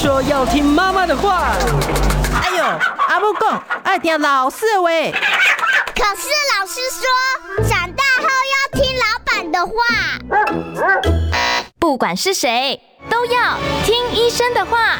说要听妈妈的话。哎呦，阿母讲爱听老师的话。可是老师说，长大后要听老板的话。不管是谁，都要听医生的话。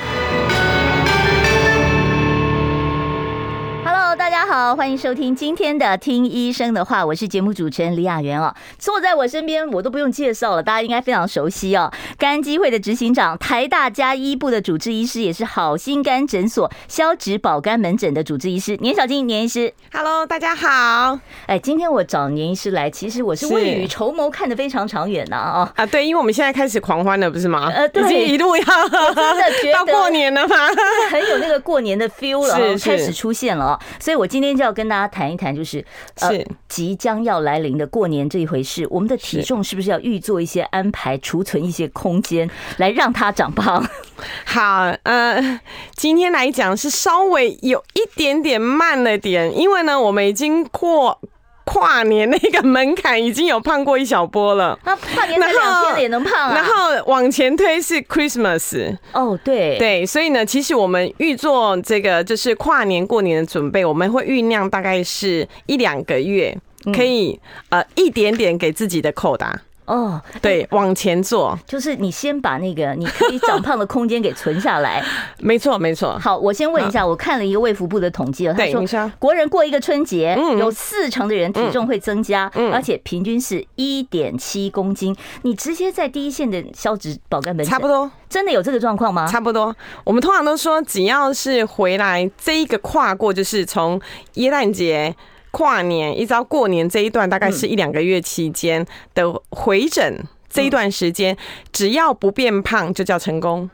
大家好，欢迎收听今天的《听医生的话》，我是节目主持人李雅媛哦。坐在我身边，我都不用介绍了，大家应该非常熟悉哦。肝基会的执行长，台大加医部的主治医师，也是好心肝诊所消脂保肝门诊的主治医师年小金年医师。Hello，大家好。哎，今天我找年医师来，其实我是未雨绸缪，看得非常长远的啊。啊，对，因为我们现在开始狂欢了，不是吗？呃，对，已经一路要真的觉得到过年了吗？很有那个过年的 feel 了，开始出现了，哦所以。我今天就要跟大家谈一谈，就是呃，即将要来临的过年这一回事，我们的体重是不是要预做一些安排，储存一些空间，来让它长胖？好，呃，今天来讲是稍微有一点点慢了点，因为呢，我们已经过。跨年那个门槛已经有胖过一小波了，那跨年才两天也能胖啊？然后往前推是 Christmas 哦，对对，所以呢，其实我们预做这个就是跨年过年的准备，我们会酝酿大概是一两个月，可以呃一点点给自己的扣打。哦，对，往前做，就是你先把那个你可以长胖的空间给存下来。没错，没错。好，我先问一下，我看了一个卫福部的统计了，他说国人过一个春节，有四成的人体重会增加，而且平均是一点七公斤。你直接在第一线的消脂保肝门，差不多，真的有这个状况吗？差不多。我们通常都说，只要是回来这一个跨过，就是从耶诞节。跨年一直到过年这一段，大概是一两个月期间的回诊，这一段时间只要不变胖就叫成功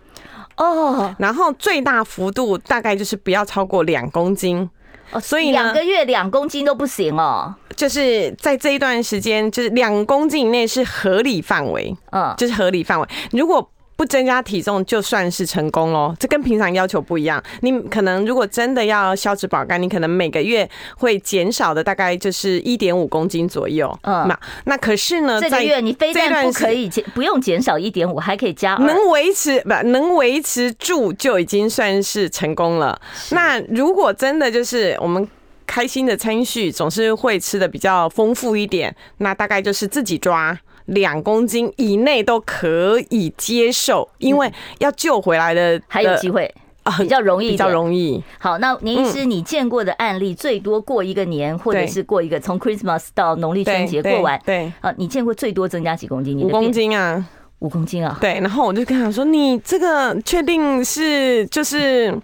哦。然后最大幅度大概就是不要超过两公斤哦，所以两个月两公斤都不行哦。就是在这一段时间，就是两公斤以内是合理范围，嗯，就是合理范围。如果不增加体重就算是成功喽，这跟平常要求不一样。你可能如果真的要消脂保肝，你可能每个月会减少的大概就是一点五公斤左右。嗯，那那可是呢，这个月你非但不可以减，不用减少一点五，还可以加二，能维持不能维持住就已经算是成功了。那如果真的就是我们开心的餐序总是会吃的比较丰富一点，那大概就是自己抓。两公斤以内都可以接受，因为要救回来的还有机会啊，比较容易，比较容易。好，那年医师，你见过的案例最多过一个年，或者是过一个从 Christmas 到农历春节过完，对啊，你见过最多增加几公斤？五公斤啊，五公斤啊。对，然后我就跟他说：“你这个确定是就是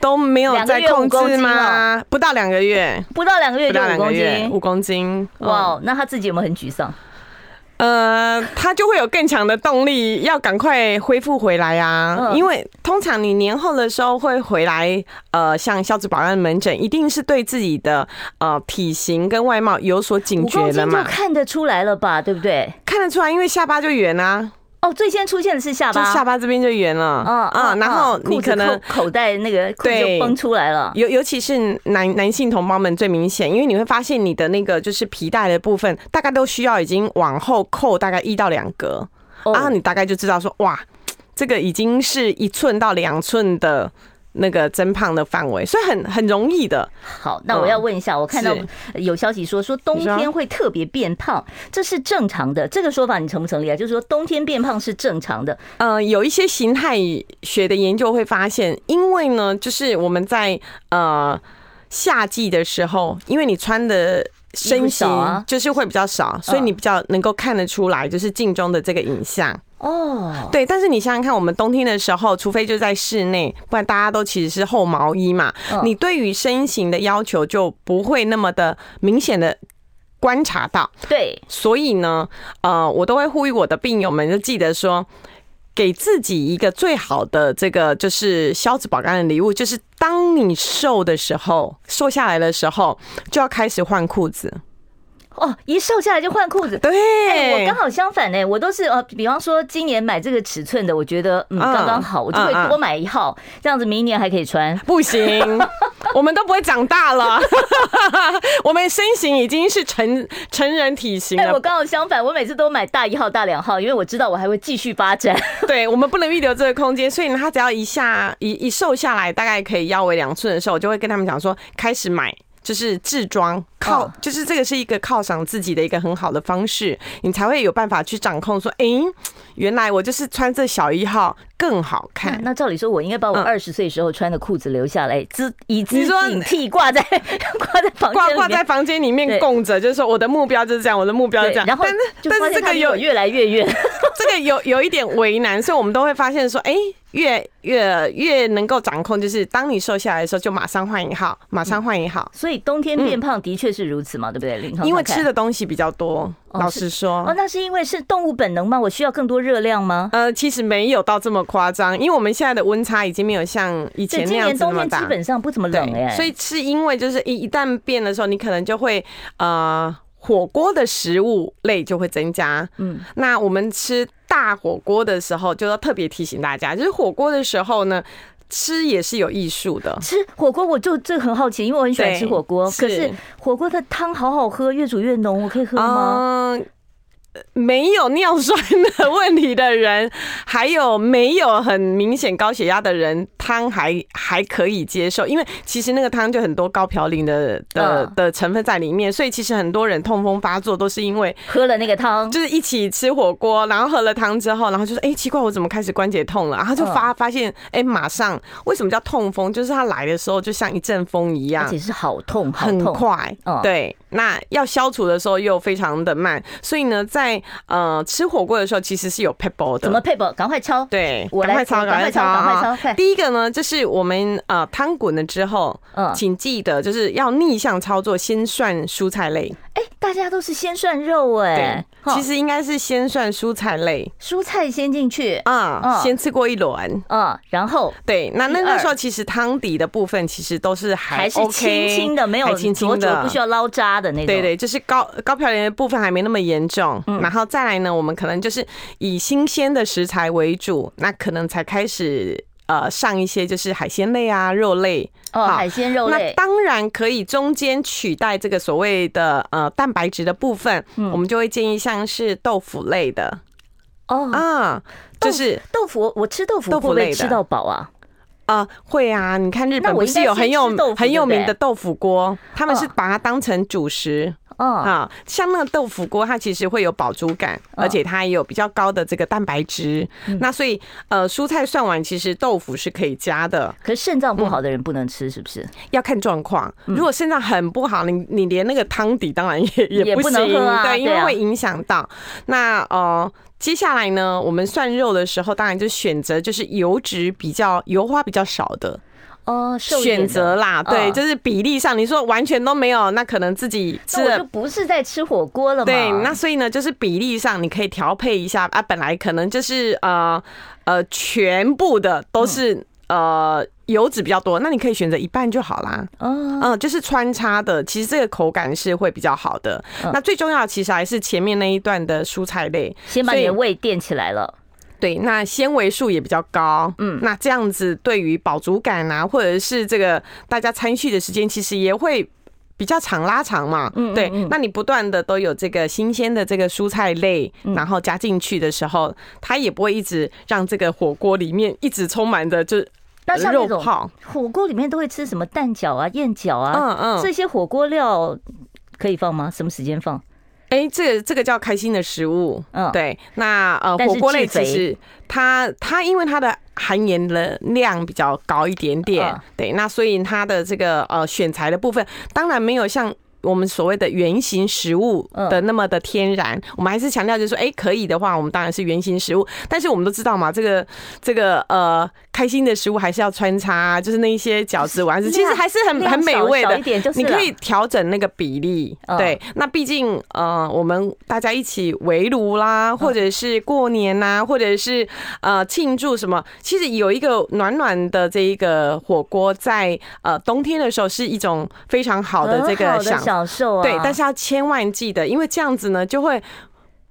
都没有在控制吗？不到两个月，不到两个月就五公斤，五公斤。哇，那他自己有没有很沮丧？”呃，他就会有更强的动力，要赶快恢复回来啊！因为通常你年后的时候会回来，呃，像消脂保安门诊，一定是对自己的呃体型跟外貌有所警觉的嘛，就看得出来了吧？对不对？看得出来，因为下巴就圆啊。哦，最先出现的是下巴，就下巴这边就圆了，嗯啊，然后你可能口袋那个裤就崩出来了，尤尤其是男男性同胞们最明显，因为你会发现你的那个就是皮带的部分，大概都需要已经往后扣大概一到两格，然后你大概就知道说，哇，这个已经是一寸到两寸的。那个增胖的范围，所以很很容易的。好，那我要问一下，我看到有消息说说冬天会特别变胖，这是正常的，这个说法你成不成立啊？就是说冬天变胖是正常的。呃，有一些形态学的研究会发现，因为呢，就是我们在呃夏季的时候，因为你穿的身形就是会比较少，所以你比较能够看得出来，就是镜中的这个影像。哦，oh. 对，但是你想想看，我们冬天的时候，除非就在室内，不然大家都其实是厚毛衣嘛。Oh. 你对于身形的要求就不会那么的明显的观察到。对，所以呢，呃，我都会呼吁我的病友们，就记得说，给自己一个最好的这个就是消脂保肝的礼物，就是当你瘦的时候，瘦下来的时候，就要开始换裤子。哦，一瘦下来就换裤子。对，欸、我刚好相反呢，我都是呃，比方说今年买这个尺寸的，我觉得嗯刚刚好，我就会多买一号，这样子明年还可以穿。不行，我们都不会长大了，我们身形已经是成成人体型了。哎，我刚好相反，我每次都买大一号、大两号，因为我知道我还会继续发展。对，我们不能预留这个空间，所以呢，他只要一下一一瘦下来，大概可以腰围两寸的时候，我就会跟他们讲说，开始买。就是置装靠，就是这个是一个犒赏自己的一个很好的方式，你才会有办法去掌控说，哎，原来我就是穿这小一号更好看。那照理说，我应该把我二十岁时候穿的裤子留下来，自以资警惕挂在挂在房挂挂在房间里面供着，就是说我的目标就是这样，我的目标是这样。然后，但是这个有越来越远，这个有有一点为难，所以我们都会发现说，哎。越越越能够掌控，就是当你瘦下来的时候，就马上换一号，马上换一号。嗯、所以冬天变胖的确是如此嘛，嗯、对不对？因为吃的东西比较多。哦、老实说，哦，那是因为是动物本能吗？我需要更多热量吗？呃，其实没有到这么夸张，因为我们现在的温差已经没有像以前那样子那么大。今年冬天基本上不怎么冷哎、欸，所以是因为就是一一旦变的时候，你可能就会呃。火锅的食物类就会增加，嗯，那我们吃大火锅的时候，就要特别提醒大家，就是火锅的时候呢，吃也是有艺术的。吃火锅我就这很好奇，因为我很喜欢吃火锅，可是火锅的汤好好喝，越煮越浓，我可以喝吗？嗯没有尿酸的问题的人，还有没有很明显高血压的人，汤还还可以接受，因为其实那个汤就很多高嘌呤的的的成分在里面，所以其实很多人痛风发作都是因为喝了那个汤，就是一起吃火锅，然后喝了汤之后，然后就说，哎，奇怪，我怎么开始关节痛了？然后就发发现，哎，马上为什么叫痛风？就是它来的时候就像一阵风一样，而且是好痛，很快，对。那要消除的时候又非常的慢，所以呢，在呃吃火锅的时候，其实是有配博的。怎么配博？赶快敲！对，赶快敲，赶快敲，赶快敲！第一个呢，就是我们呃汤滚了之后，嗯，请记得就是要逆向操作，先涮蔬菜类。哎，大家都是先涮肉哎，其实应该是先算蔬菜类，蔬菜先进去。啊，先吃过一轮，嗯，然后对，那那个时候其实汤底的部分其实都是还是轻轻的，没有清清的，不需要捞渣的那种。对对，就是高高嘌呤的部分还没那么严重，然后再来呢，我们可能就是以新鲜的食材为主，那可能才开始。呃，上一些就是海鲜类啊，肉类哦，海鲜肉类，那当然可以中间取代这个所谓的呃蛋白质的部分，嗯，我们就会建议像是豆腐类的。哦。啊，就是豆腐，我吃豆腐会不会吃到饱啊？啊，会啊！你看日本不是有很有很有名的豆腐锅，他们是把它当成主食。哦，啊，像那个豆腐锅，它其实会有饱足感，而且它也有比较高的这个蛋白质。那所以，呃，蔬菜涮完，其实豆腐是可以加的。可是肾脏不好的人不能吃，是不是？要看状况。如果肾脏很不好，你你连那个汤底当然也也不行，对，因为会影响到。那呃，接下来呢，我们涮肉的时候，当然就选择就是油脂比较油花比较少的。哦，选择啦，对，就是比例上，你说完全都没有，那可能自己吃的就不是在吃火锅了嘛。对，那所以呢，就是比例上你可以调配一下啊。本来可能就是呃呃，全部的都是呃油脂比较多，那你可以选择一半就好啦。嗯嗯，就是穿插的，其实这个口感是会比较好的。那最重要的其实还是前面那一段的蔬菜类，先把你的胃垫起来了。对，那纤维素也比较高，嗯，那这样子对于饱足感啊，或者是这个大家餐叙的时间，其实也会比较长拉长嘛，嗯，对，那你不断的都有这个新鲜的这个蔬菜类，然后加进去的时候，它也不会一直让这个火锅里面一直充满着就肉泡。火锅里面都会吃什么蛋饺啊、燕饺啊，嗯嗯，这些火锅料可以放吗？什么时间放？哎、欸，这个这个叫开心的食物，嗯，对。那呃，火锅类其实它它因为它的含盐的量比较高一点点，对。那所以它的这个呃选材的部分，当然没有像。我们所谓的原型食物的那么的天然，我们还是强调就是说，哎，可以的话，我们当然是原型食物。但是我们都知道嘛，这个这个呃，开心的食物还是要穿插，就是那一些饺子丸子，其实还是很很美味的。你可以调整那个比例。对，那毕竟呃，我们大家一起围炉啦，或者是过年呐，或者是呃庆祝什么，其实有一个暖暖的这一个火锅，在呃冬天的时候是一种非常好的这个享。享受啊，对，但是要千万记得，因为这样子呢，就会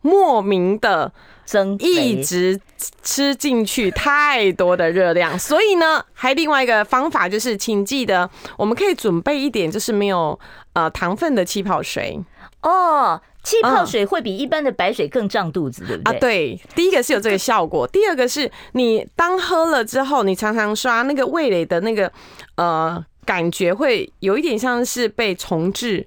莫名的增一直吃进去太多的热量，所以呢，还另外一个方法就是，请记得我们可以准备一点，就是没有呃糖分的气泡水哦。气泡水会比一般的白水更胀肚子，对不对？啊，对。第一个是有这个效果，第二个是你当喝了之后，你常常刷那个味蕾的那个呃感觉，会有一点像是被重置。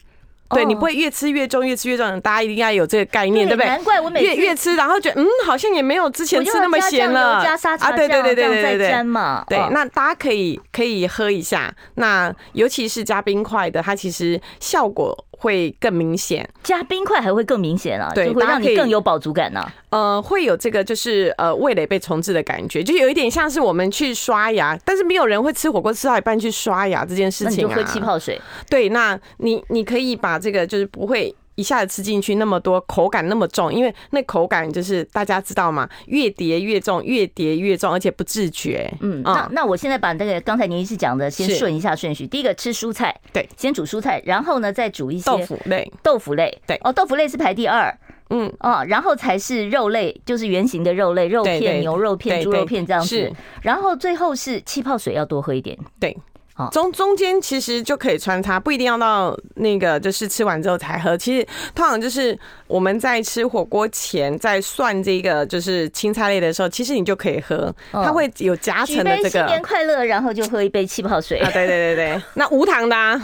对，你不会越吃越重，越吃越重。大家一定要有这个概念，对不对？难怪我每次越越吃，然后觉得嗯，好像也没有之前吃那么咸了。加沙茶酱，对对对对对对，沾嘛。对，那大家可以可以喝一下。那尤其是加冰块的，它其实效果会更明显。加冰块还会更明显啊，对，会让你更有饱足感呢。呃，会有这个就是呃味蕾被重置的感觉，就有一点像是我们去刷牙，但是没有人会吃火锅吃到一半去刷牙这件事情啊。喝气泡水。对，那你你可以把这个就是不会一下子吃进去那么多，口感那么重，因为那口感就是大家知道嘛，越叠越重，越叠越重，而且不自觉。嗯，那那我现在把那个刚才您是讲的先顺一下顺序，第一个吃蔬菜，对，先煮蔬菜，然后呢再煮一些豆腐类，豆腐类，对，哦，豆腐类是排第二。嗯哦，然后才是肉类，就是圆形的肉类，肉片、牛肉片、猪肉片这样子。然后最后是气泡水，要多喝一点。对，好，中中间其实就可以穿插，不一定要到那个就是吃完之后才喝。其实通常就是我们在吃火锅前，在涮这个就是青菜类的时候，其实你就可以喝，它会有夹层的这个。新年快乐，然后就喝一杯气泡水啊！对对对对，那无糖的，啊，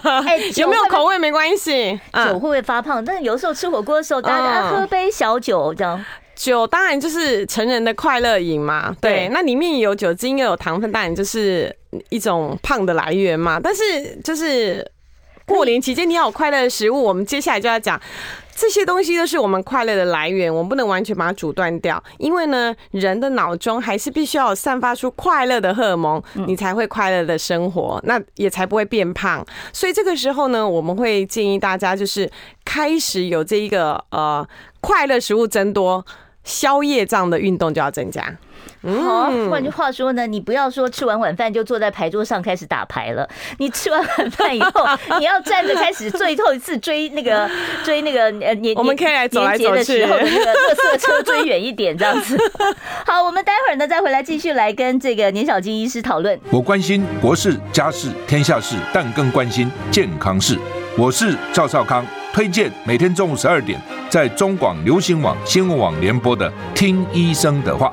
有没有口味没关系。酒会不会发胖？但是有时候吃火锅的时候，大家喝杯小酒这样。酒当然就是成人的快乐饮嘛，对。那里面有酒精又有糖分，当然就是一种胖的来源嘛。但是就是过年期间你要有快乐的食物，我们接下来就要讲。这些东西都是我们快乐的来源，我们不能完全把它阻断掉，因为呢，人的脑中还是必须要散发出快乐的荷尔蒙，你才会快乐的生活，那也才不会变胖。所以这个时候呢，我们会建议大家就是开始有这一个呃快乐食物增多，宵夜这样的运动就要增加。好，换句话说呢，你不要说吃完晚饭就坐在牌桌上开始打牌了。你吃完晚饭以后，你要站着开始最后一次追那个 追那个呃年我们可以来走来走去的时候的那个特色车追远一点这样子。好，我们待会儿呢再回来继续来跟这个年小金医师讨论。我关心国事、家事、天下事，但更关心健康事。我是赵少康，推荐每天中午十二点在中广流行网、新闻网联播的《听医生的话》。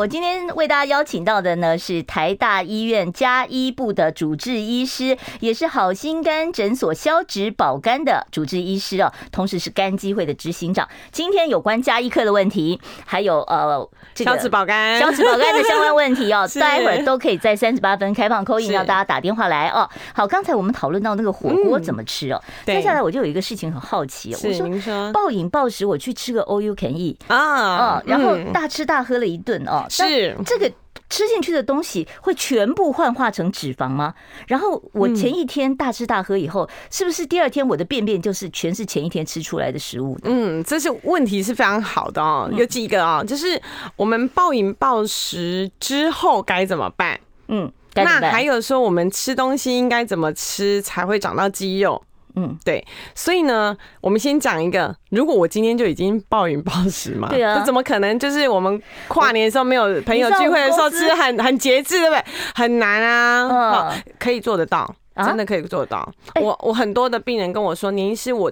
我今天为大家邀请到的呢是台大医院加医部的主治医师，也是好心肝诊所消脂保肝的主治医师哦，同时是肝基会的执行长。今天有关加医科的问题，还有呃这个消脂保肝、消脂保肝的相关问题哦，待会儿都可以在三十八分开放 call in 让大家打电话来哦。好，刚才我们讨论到那个火锅怎么吃哦，接下来我就有一个事情很好奇，哦我说暴饮暴食，我去吃个 all you can eat 啊，然后大吃大喝了一顿哦。是这个吃进去的东西会全部幻化成脂肪吗？然后我前一天大吃大喝以后，是不是第二天我的便便就是全是前一天吃出来的食物？嗯，这是问题是非常好的哦。有几个啊，就是我们暴饮暴食之后该怎么办？嗯，那还有说我们吃东西应该怎么吃才会长到肌肉？嗯，对，所以呢，我们先讲一个，如果我今天就已经暴饮暴食嘛，对啊，这怎么可能？就是我们跨年的时候没有朋友聚会的时候吃很很节制，对不对？很难啊，可以做得到，真的可以做得到。我我很多的病人跟我说，年医师，我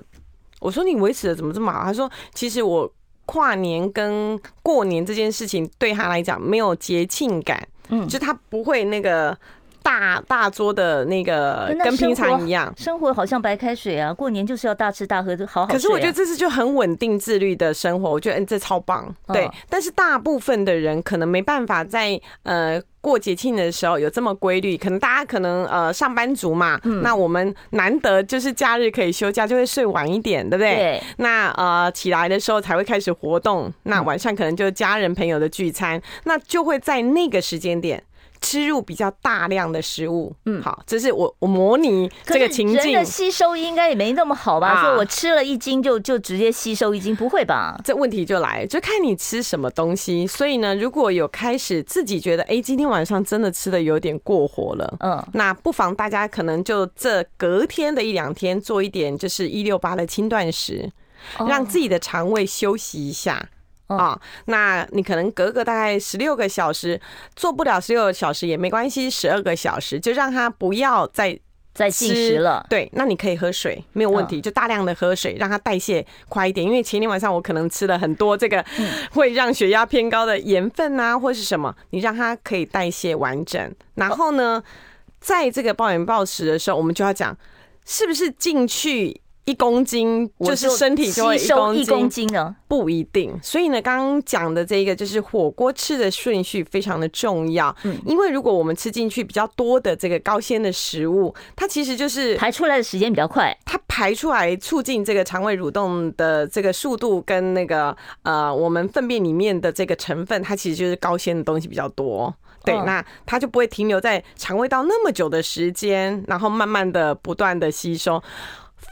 我说你维持的怎么这么好？他说，其实我跨年跟过年这件事情对他来讲没有节庆感，嗯，就他不会那个。大大桌的那个跟平常一样生，活好像白开水啊！过年就是要大吃大喝，好好、啊。可是我觉得这次就很稳定自律的生活，我觉得嗯，这超棒。对，哦、但是大部分的人可能没办法在呃过节庆的时候有这么规律，可能大家可能呃上班族嘛，嗯、那我们难得就是假日可以休假，就会睡晚一点，对不对？对。那呃起来的时候才会开始活动，那晚上可能就家人朋友的聚餐，那就会在那个时间点。吃入比较大量的食物。嗯，好，这是我我模拟这个情境。人的吸收应该也没那么好吧？说我吃了一斤就就直接吸收一斤，不会吧？这问题就来，就看你吃什么东西。所以呢，如果有开始自己觉得，哎，今天晚上真的吃的有点过火了，嗯，那不妨大家可能就这隔天的一两天做一点，就是一六八的轻断食，让自己的肠胃休息一下。啊、哦，那你可能隔个大概十六个小时，做不了十六个小时也没关系，十二个小时就让他不要再再进食了。对，那你可以喝水，没有问题，就大量的喝水，让它代谢快一点。因为前天晚上我可能吃了很多这个会让血压偏高的盐分啊，或是什么，你让它可以代谢完整。然后呢，在这个暴饮暴食的时候，我们就要讲是不是进去。一公斤就是身体就会一公斤呢？不一定。所以呢，刚刚讲的这个就是火锅吃的顺序非常的重要。嗯，因为如果我们吃进去比较多的这个高纤的食物，它其实就是排出来的时间比较快。它排出来促进这个肠胃蠕动的这个速度跟那个呃，我们粪便里面的这个成分，它其实就是高纤的东西比较多。对，那它就不会停留在肠胃道那么久的时间，然后慢慢的不断的吸收。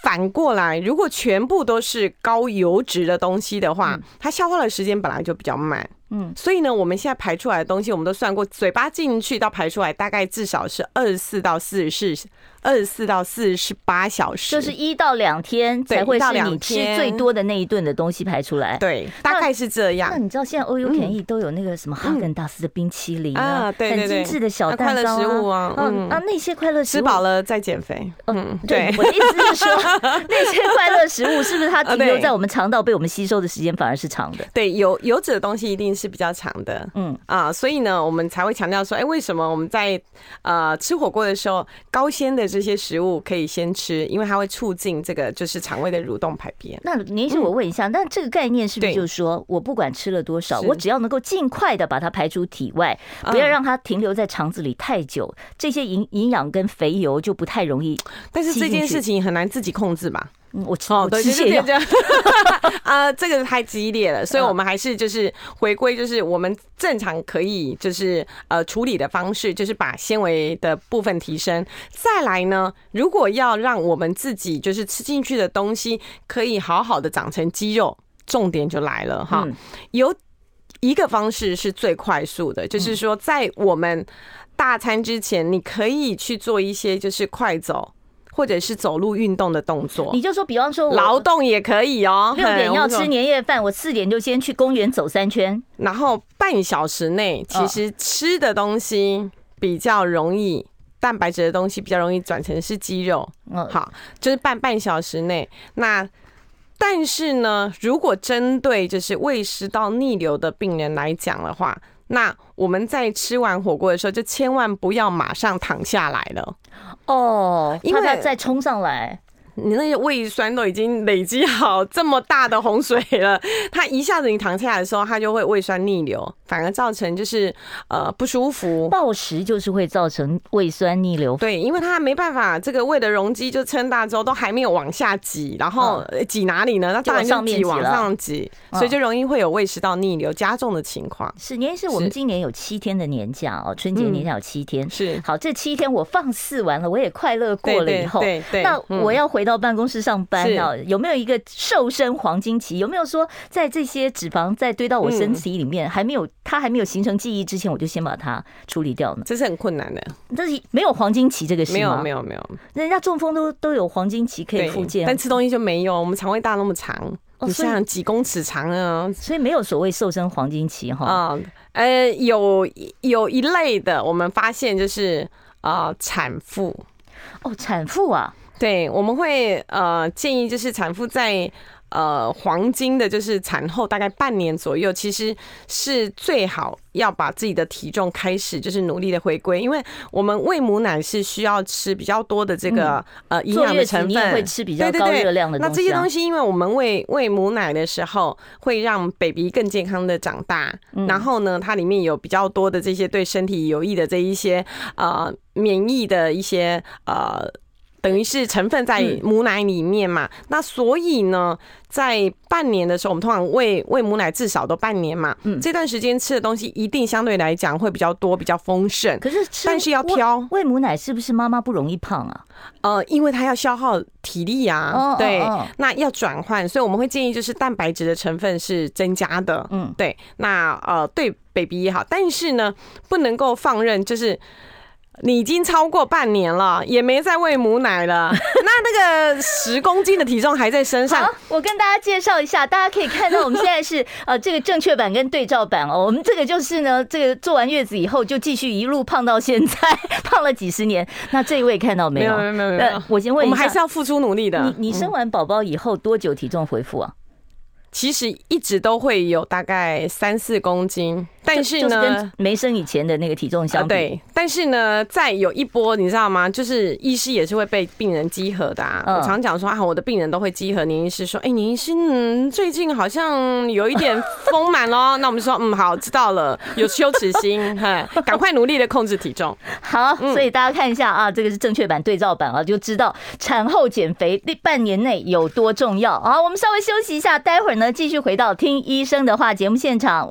反过来，如果全部都是高油脂的东西的话，它消化的时间本来就比较慢。嗯，所以呢，我们现在排出来的东西，我们都算过，嘴巴进去到排出来，大概至少是二十四到四十四。二十四到四十八小时，就是一到两天才会是你吃最多的那一顿的东西排出来。对，大概是这样。那你知道现在 all you can eat 都有那个什么哈根达斯的冰淇淋啊，对很精致的小蛋糕食物啊，嗯啊，那些快乐食物吃饱了再减肥。嗯，对，我的意思是说，那些快乐食物是不是它停留在我们肠道被我们吸收的时间反而是长的？对，油油脂的东西一定是比较长的。嗯啊，所以呢，我们才会强调说，哎，为什么我们在呃吃火锅的时候，高纤的这些食物可以。先吃，因为它会促进这个就是肠胃的蠕动排便。那您是我问一下，那这个概念是不是就是说我不管吃了多少，我只要能够尽快的把它排出体外，不要让它停留在肠子里太久，这些营营养跟肥油就不太容易。但是这件事情很难自己控制吧？我吃哦，对，就是这样啊，这个太激烈了，所以我们还是就是回归，就是我们正常可以就是呃处理的方式，就是把纤维的部分提升。再来呢，如果要让我们自己就是吃进去的东西可以好好的长成肌肉，重点就来了哈。有一个方式是最快速的，就是说在我们大餐之前，你可以去做一些就是快走。或者是走路运动的动作，你就说，比方说劳动也可以哦。六点要吃年夜饭，我四点就先去公园走三圈，然后半小时内，其实吃的东西比较容易，蛋白质的东西比较容易转成是肌肉。嗯，好，就是半半小时内。那但是呢，如果针对就是胃食道逆流的病人来讲的话，那我们在吃完火锅的时候，就千万不要马上躺下来了哦，因为再冲上来。你那些胃酸都已经累积好这么大的洪水了，它一下子你躺下来的时候，它就会胃酸逆流，反而造成就是呃不舒服。暴食就是会造成胃酸逆流，对，因为它没办法，这个胃的容积就撑大之后都还没有往下挤，然后挤哪里呢？那当然就挤往上挤，所以就容易会有胃食道逆流加重的情况。是，年是我们今年有七天的年假哦，春节年假有七天，是好，这七天我放肆完了，我也快乐过了以后，对对，那我要回。到办公室上班啊，有没有一个瘦身黄金期？有没有说在这些脂肪在堆到我身体里面还没有它还没有形成记忆之前，我就先把它处理掉呢？这是很困难的。但是没有黄金期这个事吗？没有没有没有，人家中风都都有黄金期可以复健，但吃东西就没有。我们肠胃大那么长，你想几公尺长啊，所以没有所谓瘦身黄金期哈。啊，呃，有有一类的，我们发现就是啊，产妇哦，产妇啊。对，我们会呃建议就是产妇在呃黄金的，就是产后大概半年左右，其实是最好要把自己的体重开始就是努力的回归，因为我们喂母奶是需要吃比较多的这个呃营养的成分，会吃比较高热量的东西。那这些东西，因为我们喂喂母奶的时候，会让 baby 更健康的长大，然后呢，它里面有比较多的这些对身体有益的这一些呃免疫的一些呃。等于是成分在母奶里面嘛。那所以呢，在半年的时候，我们通常喂喂母奶至少都半年嘛。嗯，这段时间吃的东西一定相对来讲会比较多，比较丰盛。可是吃，但是要挑喂母奶是不是妈妈不容易胖啊？呃，因为它要消耗体力啊。对，那要转换，所以我们会建议就是蛋白质的成分是增加的。嗯，对。那呃，对 baby 也好，但是呢，不能够放任，就是。你已经超过半年了，也没再喂母奶了，那那个十公斤的体重还在身上。好，我跟大家介绍一下，大家可以看到我们现在是 呃这个正确版跟对照版哦。我们这个就是呢，这个做完月子以后就继续一路胖到现在，胖了几十年。那这一位看到没有？没有没有没有。我先问一下，我们还是要付出努力的。你你生完宝宝以后多久体重恢复啊？其实一直都会有大概三四公斤，但是呢，跟没生以前的那个体重相比，对，但是呢，再有一波，你知道吗？就是医师也是会被病人集合的啊。我常讲说啊，我的病人都会稽核年医师说，哎，年医师，嗯，最近好像有一点丰满哦。那我们说，嗯，好，知道了，有羞耻心，哈，赶快努力的控制体重。好，所以大家看一下啊，这个是正确版对照版啊，就知道产后减肥那半年内有多重要。好，我们稍微休息一下，待会儿呢。继续回到听医生的话节目现场。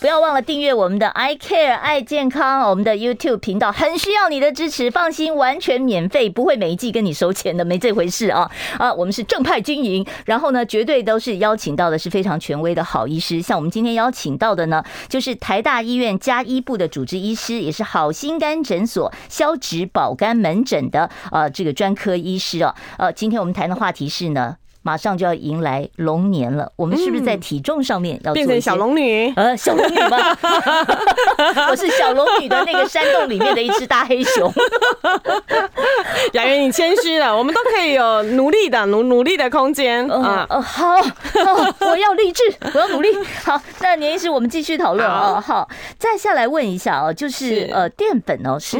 不要忘了订阅我们的 I Care 爱健康，我们的 YouTube 频道很需要你的支持。放心，完全免费，不会每一季跟你收钱的，没这回事啊！啊，我们是正派经营，然后呢，绝对都是邀请到的是非常权威的好医师。像我们今天邀请到的呢，就是台大医院加医部的主治医师，也是好心肝诊所消脂保肝门诊的呃这个专科医师哦。呃，今天我们谈的话题是呢。马上就要迎来龙年了，我们是不是在体重上面要做变成小龙女？呃，小龙女吗？我是小龙女的那个山洞里面的一只大黑熊。雅媛，你谦虚了，我们都可以有努力的努努力的空间啊。哦，好，我要励志，我要努力。好，那年医师，我们继续讨论啊。好，再下来问一下哦，就是呃，淀粉哦是。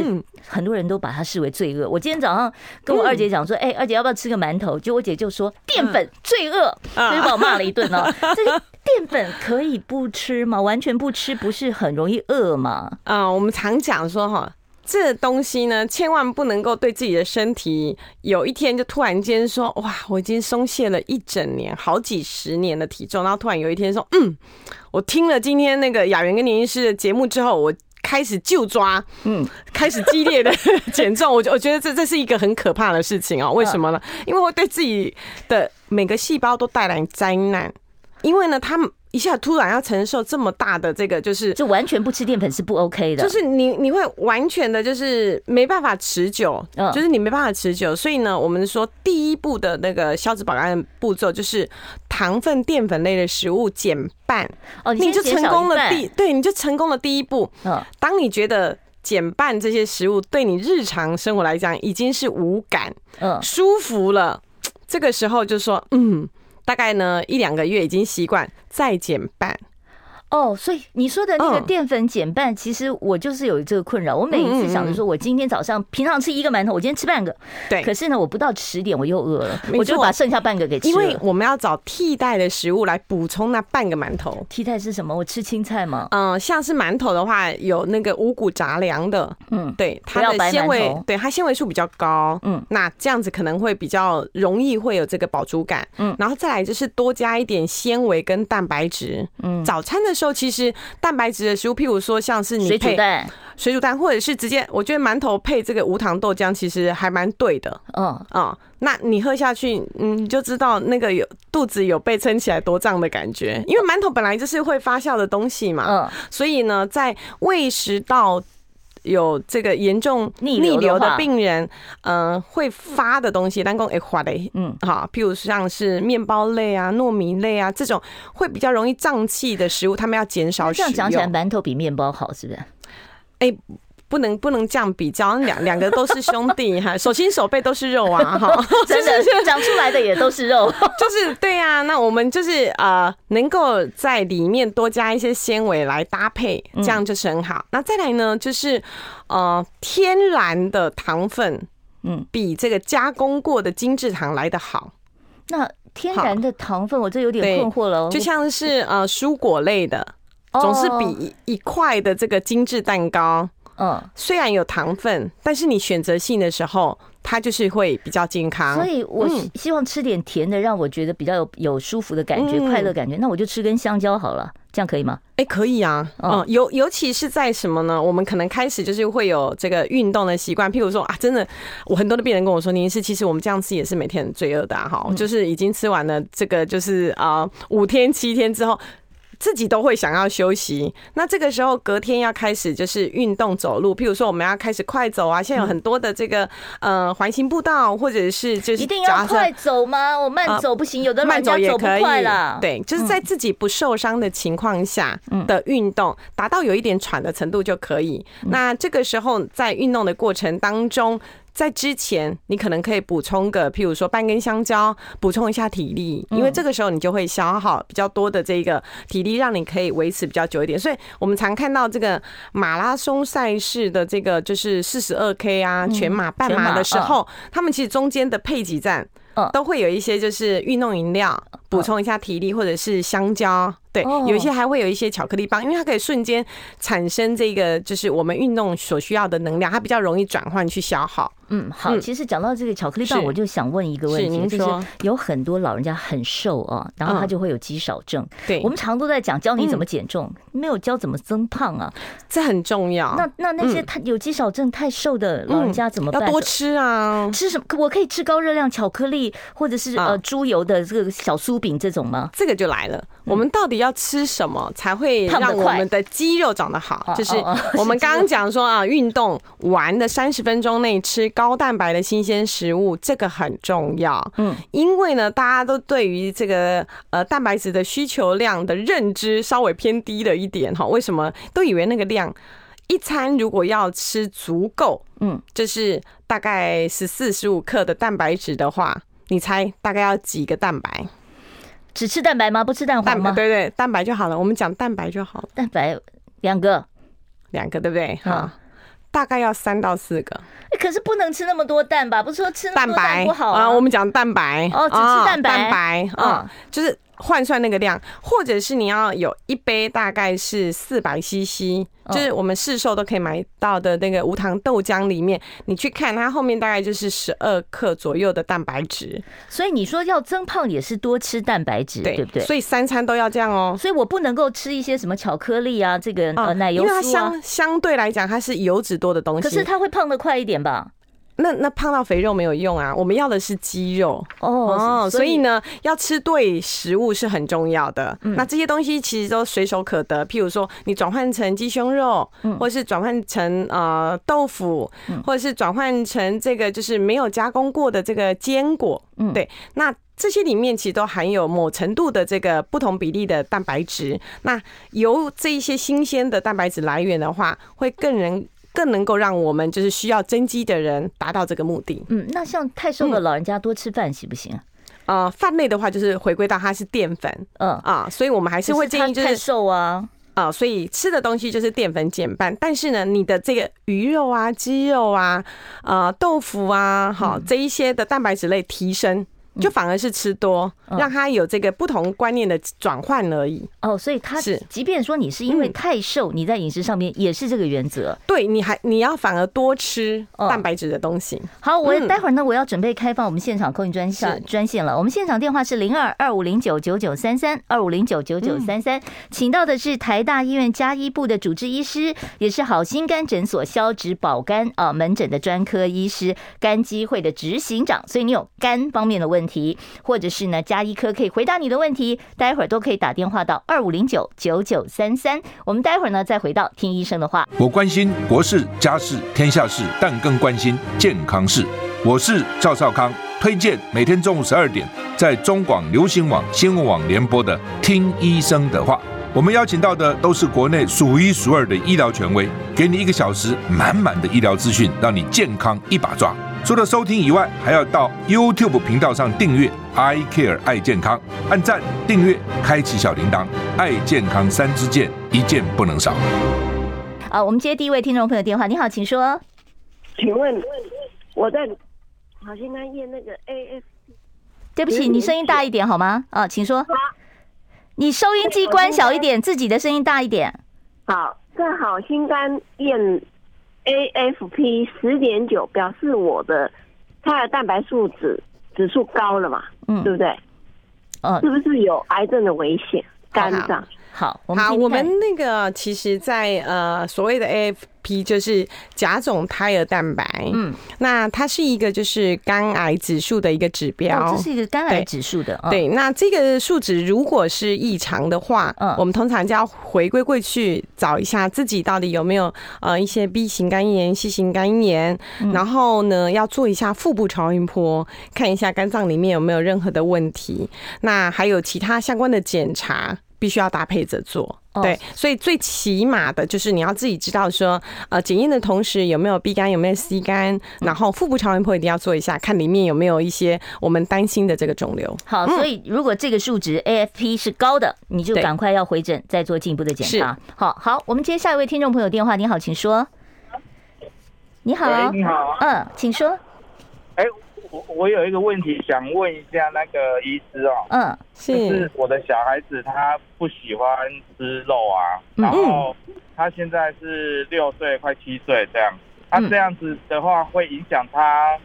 很多人都把它视为罪恶。我今天早上跟我二姐讲说：“哎，二姐要不要吃个馒头？”就我姐就说：“淀粉罪恶，所以把我骂了一顿哦。这个淀粉可以不吃吗？完全不吃不是很容易饿吗？啊，我们常讲说哈，这东西呢，千万不能够对自己的身体有一天就突然间说：哇，我已经松懈了一整年、好几十年的体重，然后突然有一天说：嗯，我听了今天那个雅媛跟林医师的节目之后，我。”开始就抓，嗯，开始激烈的 减重，我我觉得这这是一个很可怕的事情啊！为什么呢？因为会对自己的每个细胞都带来灾难，因为呢，他们。一下突然要承受这么大的这个，就是就完全不吃淀粉是不 OK 的，就是你你会完全的就是没办法持久，就是你没办法持久。所以呢，我们说第一步的那个消脂保肝步骤就是糖分淀粉类的食物减半，哦，你就成功了第对，你就成功了第一步。嗯，当你觉得减半这些食物对你日常生活来讲已经是无感，嗯，舒服了，这个时候就说嗯。大概呢一两个月已经习惯，再减半。哦，所以你说的那个淀粉减半，其实我就是有这个困扰。我每一次想着说，我今天早上平常吃一个馒头，我今天吃半个，对。可是呢，我不到十点我又饿了，我就把剩下半个给吃。因为我们要找替代的食物来补充那半个馒头。替代是什么？我吃青菜吗？嗯，像是馒头的话，有那个五谷杂粮的，嗯，对，它的纤维，对它纤维素比较高，嗯，那这样子可能会比较容易会有这个饱足感，嗯，然后再来就是多加一点纤维跟蛋白质，嗯，早餐的时候其实。蛋白质的食物，譬如说像是你配水煮蛋，水煮蛋，或者是直接，我觉得馒头配这个无糖豆浆，其实还蛮对的。嗯嗯，那你喝下去，嗯，你就知道那个有肚子有被撑起来多胀的感觉。因为馒头本来就是会发酵的东西嘛，嗯，所以呢，在胃食道。有这个严重逆流的病人，嗯，会发的东西，但讲会发的，嗯，好，譬如像是面包类啊、糯米类啊这种会比较容易胀气的食物，他们要减少使用。这样讲起来，馒头比面包好，是不是？哎，不能不能这样比较，两两个都是兄弟哈，手心手背都是肉啊哈，真的长出来的也都是肉，就是对呀、啊。那我们就是呃，能够在里面多加一些纤维来搭配，这样就是很好。那再来呢，就是呃，天然的糖分，嗯，比这个加工过的精制糖来的好。那天然的糖分，我这有点困惑了，就像是呃蔬果类的，总是比一块的这个精致蛋糕。嗯，虽然有糖分，但是你选择性的时候，它就是会比较健康。所以我希望吃点甜的，让我觉得比较有有舒服的感觉、快乐感觉。那我就吃根香蕉好了，这样可以吗？哎，可以啊。嗯，尤尤其是在什么呢？我们可能开始就是会有这个运动的习惯。譬如说啊，真的，我很多的病人跟我说，您是其实我们这样吃也是每天很罪恶的哈，就是已经吃完了这个就是啊五天七天之后。自己都会想要休息，那这个时候隔天要开始就是运动走路，譬如说我们要开始快走啊，现在有很多的这个呃环形步道，或者是就是一定要快走吗？我慢走不行，有的慢走也可以。对，就是在自己不受伤的情况下的运动，达到有一点喘的程度就可以。那这个时候在运动的过程当中。在之前，你可能可以补充个，譬如说半根香蕉，补充一下体力，因为这个时候你就会消耗比较多的这个体力，让你可以维持比较久一点。所以我们常看到这个马拉松赛事的这个就是四十二 K 啊，全马、半马的时候，他们其实中间的配给站都会有一些就是运动饮料，补充一下体力，或者是香蕉。对，有一些还会有一些巧克力棒，因为它可以瞬间产生这个就是我们运动所需要的能量，它比较容易转换去消耗。嗯，好，其实讲到这个巧克力棒，我就想问一个问题，就是有很多老人家很瘦啊，然后他就会有肌少症。对，我们常都在讲教你怎么减重，没有教怎么增胖啊，这很重要。那那那些太有肌少症太瘦的老人家怎么办？要多吃啊，吃什么？我可以吃高热量巧克力，或者是呃猪油的这个小酥饼这种吗？这个就来了，我们到底要吃什么才会让我们的肌肉长得好？就是我们刚刚讲说啊，运动完的三十分钟内吃。高蛋白的新鲜食物，这个很重要。嗯，因为呢，大家都对于这个呃蛋白质的需求量的认知稍微偏低了一点哈。为什么？都以为那个量一餐如果要吃足够，嗯，就是大概十四十五克的蛋白质的话，你猜大概要几个蛋白？只吃蛋白吗？不吃蛋黄吗？对对，蛋白就好了。我们讲蛋白就好了。蛋白两个，两个对不对？哈。大概要三到四个，可是不能吃那么多蛋吧？不是说吃那么多蛋不好啊？我们讲蛋白哦，只吃蛋白，蛋白啊，就是。换算那个量，或者是你要有一杯大概是四百 CC，就是我们市售都可以买到的那个无糖豆浆里面，你去看它后面大概就是十二克左右的蛋白质。所以你说要增胖也是多吃蛋白质，对不对？所以三餐都要这样哦。所以我不能够吃一些什么巧克力啊，这个呃奶油，因为它相相对来讲它是油脂多的东西，可是它会胖的快一点吧？那那胖到肥肉没有用啊，我们要的是肌肉哦，所以呢，要吃对食物是很重要的。那这些东西其实都随手可得，譬如说你转换成鸡胸肉，或者是转换成呃豆腐，或者是转换成这个就是没有加工过的这个坚果，对，那这些里面其实都含有某程度的这个不同比例的蛋白质。那由这一些新鲜的蛋白质来源的话，会更能。更能够让我们就是需要增肌的人达到这个目的。嗯，那像太瘦的老人家多吃饭行不行啊？呃，饭类的话就是回归到它是淀粉，嗯啊，所以我们还是会建议就是太瘦啊啊，所以吃的东西就是淀粉减半。但是呢，你的这个鱼肉啊、鸡肉啊、啊豆腐啊，好这一些的蛋白质类提升。就反而是吃多，让他有这个不同观念的转换而已。哦，所以他是，即便说你是因为太瘦，你在饮食上面也是这个原则。对，你还你要反而多吃蛋白质的东西。好，我待会儿呢，我要准备开放我们现场 call in 专线专线了。我们现场电话是零二二五零九九九三三二五零九九九三三，请到的是台大医院加医部的主治医师，也是好心肝诊所消脂保肝啊门诊的专科医师，肝基会的执行长。所以你有肝方面的问题。题，或者是呢，加医科可以回答你的问题，待会儿都可以打电话到二五零九九九三三。我们待会儿呢再回到听医生的话。我关心国事、家事、天下事，但更关心健康事。我是赵少康，推荐每天中午十二点在中广流行网新闻网联播的《听医生的话》。我们邀请到的都是国内数一数二的医疗权威，给你一个小时满满的医疗资讯，让你健康一把抓。除了收听以外，还要到 YouTube 频道上订阅 I Care 爱健康，按赞、订阅、开启小铃铛，爱健康三支箭，一件不能少。啊，我们接第一位听众朋友电话，你好，请说。请问我在好心肝验那个 AF，对不起，你声音大一点好吗？啊，请说。你收音机关小一点，自己的声音大一点。好，在好心肝验 AFP 十点九，表示我的它的蛋白素指指数高了嘛？嗯，对不对？嗯，是不是有癌症的危险？肝脏。好，我们我们那个其实在，在呃所谓的 AFP 就是甲种胎儿蛋白，嗯，那它是一个就是肝癌指数的一个指标，哦、这是一个肝癌指数的。对，对，那这个数值如果是异常的话，嗯，我们通常就要回归过去找一下自己到底有没有呃一些 B 型肝炎、C 型肝炎，嗯、然后呢要做一下腹部超音波，看一下肝脏里面有没有任何的问题，那还有其他相关的检查。必须要搭配着做，对，所以最起码的就是你要自己知道说，呃，检验的同时有没有 B 肝，有没有 C 肝，然后腹部超音波一定要做一下，看里面有没有一些我们担心的这个肿瘤。好，所以如果这个数值 AFP 是高的，你就赶快要回诊再做进一步的检查。好好，我们接下一位听众朋友电话，你好，请说。你好，你好，嗯，请说。哎。我我有一个问题想问一下那个医师哦，嗯，是，就是我的小孩子他不喜欢吃肉啊，然后他现在是六岁快七岁这样，他这样子的话会影响他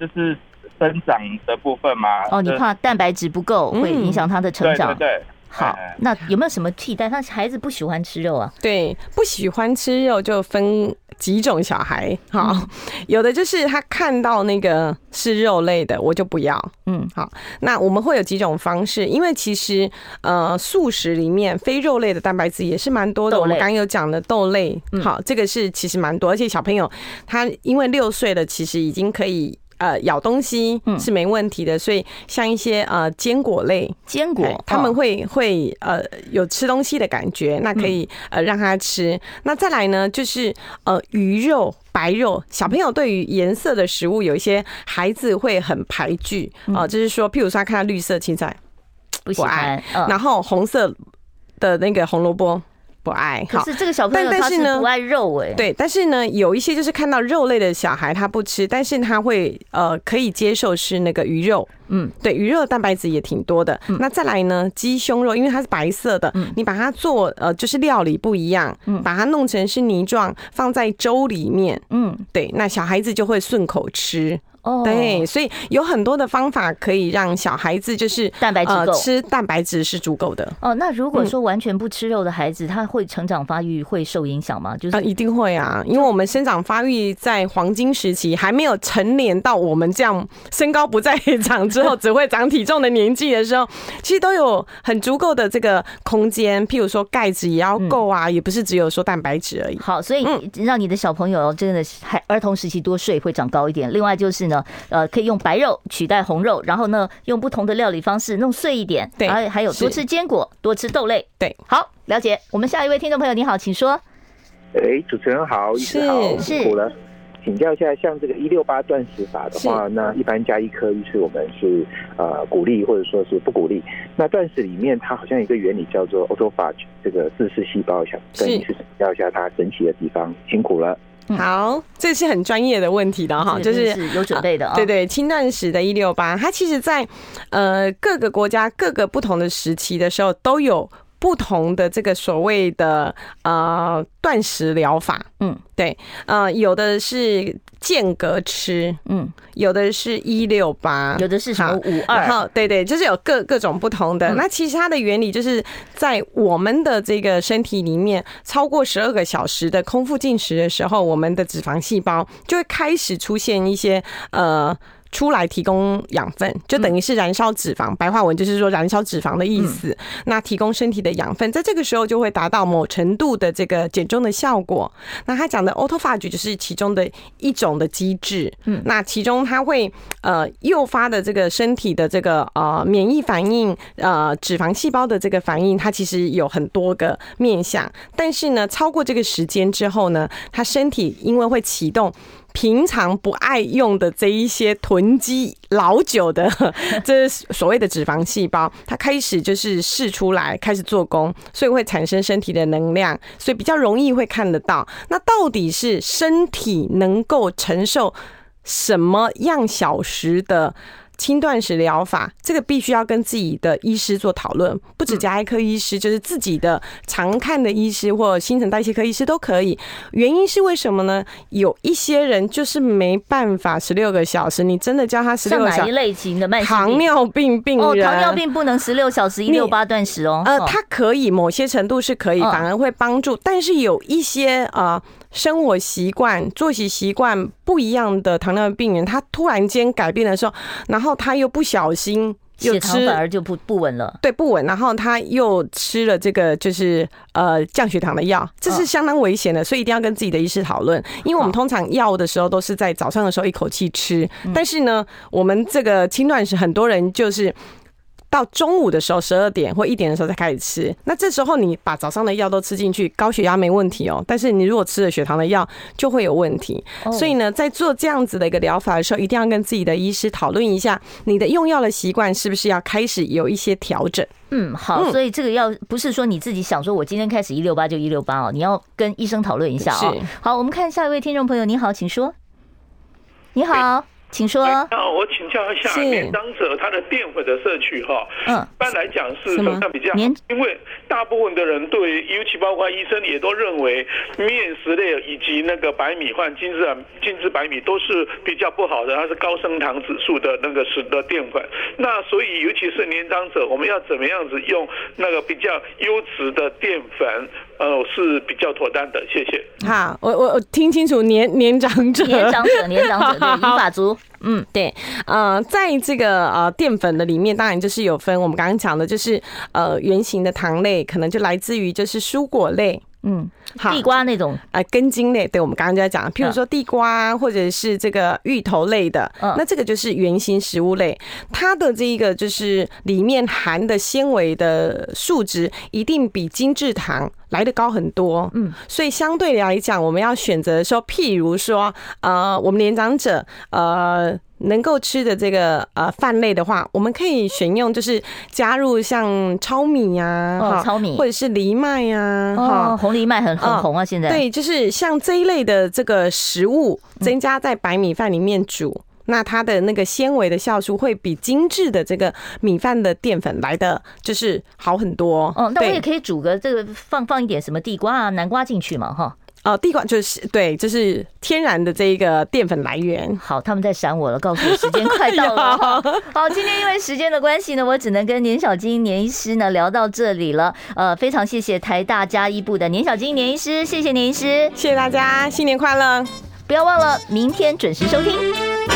就是生长的部分吗？哦，你怕蛋白质不够会影响他的成长？对对对。好，那有没有什么替代？他孩子不喜欢吃肉啊？对，不喜欢吃肉就分几种小孩。好，有的就是他看到那个是肉类的，我就不要。嗯，好，那我们会有几种方式，因为其实呃，素食里面非肉类的蛋白质也是蛮多的。我们刚刚有讲的豆类，好，这个是其实蛮多，而且小朋友他因为六岁了，其实已经可以。呃，咬东西是没问题的，所以像一些呃坚果类，坚果他们会会呃有吃东西的感觉，那可以呃让他吃。那再来呢，就是呃鱼肉、白肉，小朋友对于颜色的食物有一些孩子会很排拒。啊，就是说，譬如说他看到绿色青菜不喜欢，然后红色的那个红萝卜。不爱，可是这个小朋友他是不爱肉哎，对，但是呢，有一些就是看到肉类的小孩他不吃，但是他会呃可以接受是那个鱼肉，嗯，对，鱼肉的蛋白质也挺多的。那再来呢，鸡胸肉，因为它是白色的，你把它做呃就是料理不一样，嗯，把它弄成是泥状，放在粥里面，嗯，对，那小孩子就会顺口吃。哦，对，所以有很多的方法可以让小孩子就是蛋白质够，吃蛋白质是足够的。哦，那如果说完全不吃肉的孩子，他会成长发育会受影响吗？就是啊，一定会啊，因为我们生长发育在黄金时期，还没有成年到我们这样身高不再长之后只会长体重的年纪的时候，其实都有很足够的这个空间。譬如说钙质也要够啊，也不是只有说蛋白质而已。好，所以让你的小朋友真的还儿童时期多睡会长高一点。另外就是呢。呃，可以用白肉取代红肉，然后呢，用不同的料理方式弄碎一点。对，还还有多吃坚果，多吃豆类。对，好，了解。我们下一位听众朋友，你好，请说。哎，主持人好，医师好，辛苦了。请教一下，像这个一六八断食法的话，那一般加一颗医师我们是呃鼓励或者说是不鼓励。那断食里面它好像有一个原理叫做 autophagy，这个自噬细胞，想跟医师请教一下它神奇的地方。辛苦了。好，这是很专业的问题的哈，就是有准备的。对对，轻断食的一六八，它其实在呃各个国家各个不同的时期的时候都有。不同的这个所谓的呃断食疗法，嗯，对，呃，有的是间隔吃，嗯，有的是一六八，有的是什么五二，好，对对，就是有各各种不同的。那其实它的原理就是在我们的这个身体里面超过十二个小时的空腹进食的时候，我们的脂肪细胞就会开始出现一些呃。出来提供养分，就等于是燃烧脂肪，白话文就是说燃烧脂肪的意思。那提供身体的养分，在这个时候就会达到某程度的这个减重的效果。那他讲的 autophagy 就是其中的一种的机制。嗯，那其中它会呃诱发的这个身体的这个呃免疫反应，呃脂肪细胞的这个反应，它其实有很多个面向。但是呢，超过这个时间之后呢，它身体因为会启动。平常不爱用的这一些囤积老久的，这所谓的脂肪细胞，它开始就是释出来，开始做工，所以会产生身体的能量，所以比较容易会看得到。那到底是身体能够承受什么样小时的？轻断食疗法，这个必须要跟自己的医师做讨论，不止加医科医师，就是自己的常看的医师或新陈代谢科医师都可以。原因是为什么呢？有一些人就是没办法十六个小时，你真的叫他十六个小时，哪一类型的慢性糖尿病病人？哦，糖尿病不能十六小时一六八断食哦。呃，他可以，某些程度是可以，反而会帮助。但是有一些啊。呃生活习惯、作息习惯不一样的糖尿病病人，他突然间改变的时候，然后他又不小心又吃，血糖反而就不不稳了。对，不稳，然后他又吃了这个就是呃降血糖的药，这是相当危险的，所以一定要跟自己的医师讨论。因为我们通常药的时候都是在早上的时候一口气吃，但是呢，我们这个轻断食很多人就是。到中午的时候，十二点或一点的时候才开始吃。那这时候你把早上的药都吃进去，高血压没问题哦。但是你如果吃了血糖的药，就会有问题。所以呢，在做这样子的一个疗法的时候，一定要跟自己的医师讨论一下，你的用药的习惯是不是要开始有一些调整。嗯，好。所以这个要不是说你自己想说我今天开始一六八就一六八哦，你要跟医生讨论一下哦。好，我们看下一位听众朋友，你好，请说。你好。请说。那我请教一下，年长者他的淀粉的摄取哈，嗯，一般来讲是什么比较好？因为大部分的人对，尤其包括医生也都认为面食类以及那个白米饭、精致精致白米都是比较不好的，它是高升糖指数的那个食的淀粉。那所以尤其是年长者，我们要怎么样子用那个比较优质的淀粉？呃，是比较妥当的，谢谢。好，我我我听清楚年，年年长者，年长者，年长者，对，银发族，嗯，对，呃，在这个呃淀粉的里面，当然就是有分，我们刚刚讲的，就是呃圆形的糖类，可能就来自于就是蔬果类。嗯，好，地瓜那种。啊，根茎类，对，我们刚刚就在讲，譬如说地瓜或者是这个芋头类的，嗯，那这个就是圆形食物类，它的这一个就是里面含的纤维的数值一定比精制糖来的高很多，嗯，所以相对来讲，我们要选择的时候，譬如说，呃，我们年长者，呃。能够吃的这个呃饭类的话，我们可以选用就是加入像糙米呀，哦，糙米，或者是藜麦呀，哦，红藜麦很很红啊，现在对，就是像这一类的这个食物，增加在白米饭里面煮，那它的那个纤维的酵素会比精致的这个米饭的淀粉来的就是好很多。哦，那我也可以煮个这个放放一点什么地瓜啊、南瓜进去嘛，哈。哦，地瓜就是对，就是天然的这一个淀粉来源。好，他们在闪我了，告诉我时间快到了。好，今天因为时间的关系呢，我只能跟年小金年医师呢聊到这里了。呃，非常谢谢台大家医部的年小金年医师，谢谢年医师，谢谢大家，新年快乐！不要忘了明天准时收听。